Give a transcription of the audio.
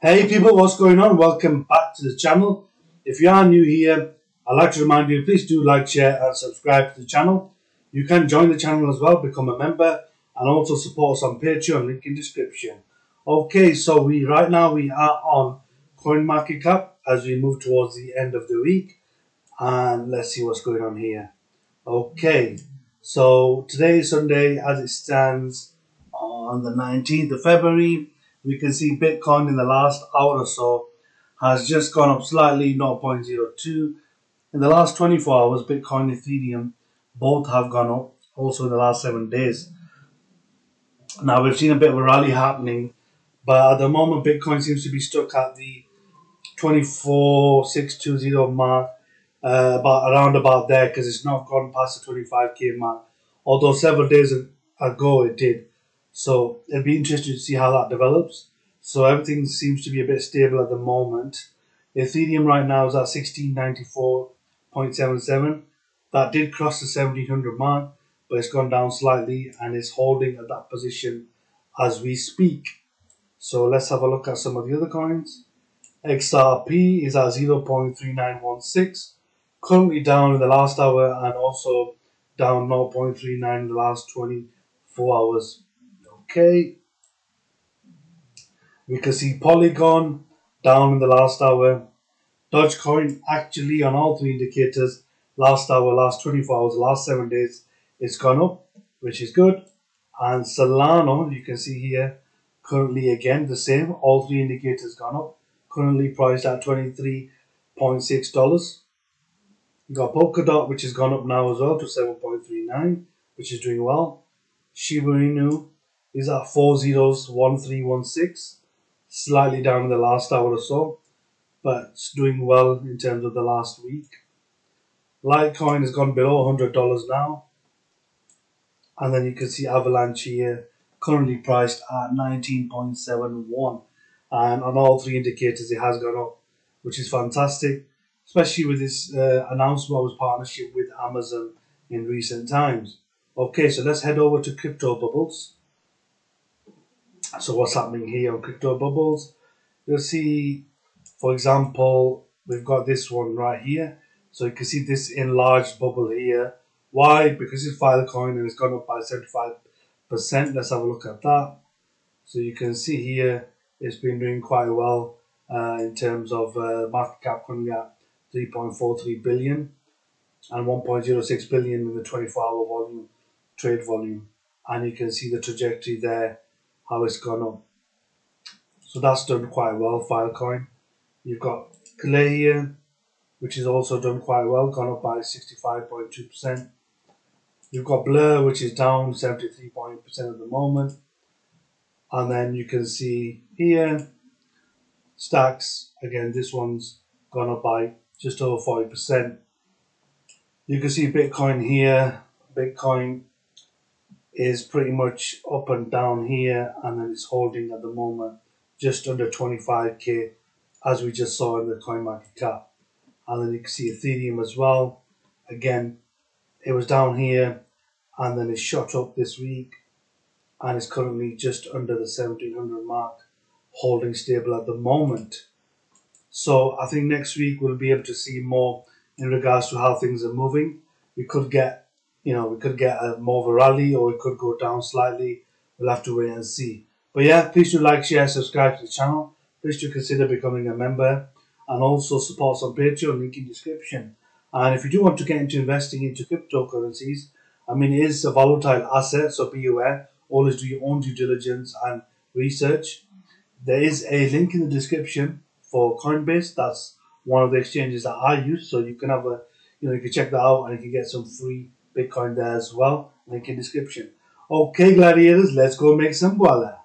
Hey people, what's going on? Welcome back to the channel. If you are new here, I'd like to remind you, please do like, share and subscribe to the channel. You can join the channel as well, become a member and also support us on Patreon, link in description. Okay, so we right now we are on CoinMarketCap as we move towards the end of the week. And let's see what's going on here. Okay, so today is Sunday as it stands on the 19th of February we can see Bitcoin in the last hour or so has just gone up slightly 0.02. In the last 24 hours, Bitcoin and Ethereum both have gone up also in the last seven days. Now we've seen a bit of a rally happening, but at the moment Bitcoin seems to be stuck at the 24620 mark, uh, about around about there because it's not gone past the 25k mark. Although several days ago it did. So it'll be interesting to see how that develops. So everything seems to be a bit stable at the moment. Ethereum right now is at 1694.77. That did cross the 1700 mark, but it's gone down slightly and is holding at that position as we speak. So let's have a look at some of the other coins. XRP is at 0.3916, currently down in the last hour and also down 0.39 in the last 24 hours. Okay. We can see Polygon down in the last hour. Dogecoin actually on all three indicators, last hour, last 24 hours, last seven days, it's gone up, which is good. And Solana, you can see here, currently again the same. All three indicators gone up. Currently priced at $23.6. You got Polkadot, which has gone up now as well to 7.39, which is doing well. Shiba Inu is at four zeros one three one six, slightly down in the last hour or so, but it's doing well in terms of the last week. Litecoin has gone below hundred dollars now, and then you can see Avalanche here currently priced at nineteen point seven one, and on all three indicators it has gone up, which is fantastic, especially with this uh, announcement of his partnership with Amazon in recent times. Okay, so let's head over to crypto bubbles. So what's happening here on crypto bubbles? You'll see, for example, we've got this one right here. So you can see this enlarged bubble here. Why? Because it's Filecoin and it's gone up by 75%. Let's have a look at that. So you can see here it's been doing quite well uh, in terms of uh, market cap coming at 3.43 billion and 1.06 billion in the 24 hour volume trade volume. And you can see the trajectory there how it's gone up. So that's done quite well, Filecoin. You've got Galea, which is also done quite well, gone up by 65.2%. You've got Blur, which is down 73% at the moment. And then you can see here, Stacks, again, this one's gone up by just over 40%. You can see Bitcoin here, Bitcoin is pretty much up and down here and then it's holding at the moment just under 25k as we just saw in the coin market cap. And then you can see ethereum as well. Again it was down here and then it shot up this week and it's currently just under the 1700 mark holding stable at the moment. So i think next week we'll be able to see more in regards to how things are moving. We could get you know, we could get a more of a rally or it could go down slightly. We'll have to wait and see. But yeah, please do like, share, subscribe to the channel. Please do consider becoming a member and also support us on Patreon, link in description. And if you do want to get into investing into cryptocurrencies, I mean, it is a volatile asset, so be aware. Always do your own due diligence and research. There is a link in the description for Coinbase. That's one of the exchanges that I use, so you can have a, you know, you can check that out and you can get some free Bitcoin there as well. Link in description. Okay, gladiators, let's go make some voila.